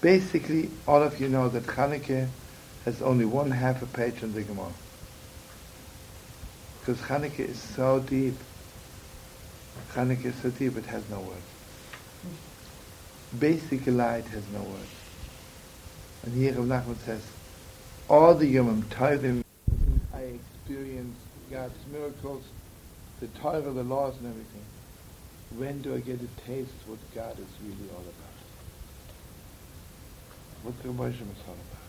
Basically, all of you know that Chanukah has only one half a page in the Gemara. Because Chanukah is so deep. Chanukah is so deep, it has no words. Basic light has no words. And here Rav Nachman says, all the Yomim, Tovim, I experience God's miracles, the Torah, the laws and everything. When do I get a taste what God is really all about? What the is all about.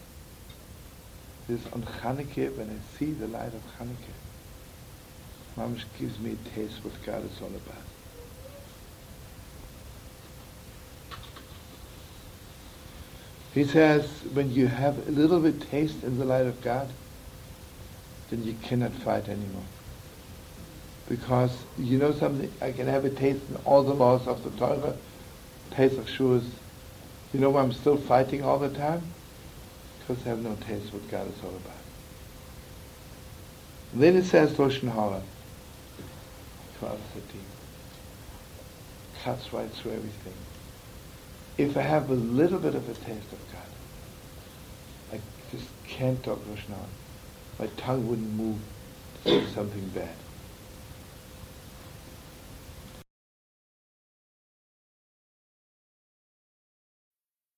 This on Chanukah, when I see the light of Chanukah, Mamish gives me a taste what God is all about. He says, when you have a little bit taste in the light of God, then you cannot fight anymore. Because you know something, I can have a taste in all the laws of the Torah, Pesach Shavuos, you know why I'm still fighting all the time? Because I have no taste what God is all about. Then it says Loshen Hara, 12, 13. Cuts right through everything. If I have a little bit of a taste of God, I just can't talk Loshen Hara. My tongue wouldn't move to say something bad.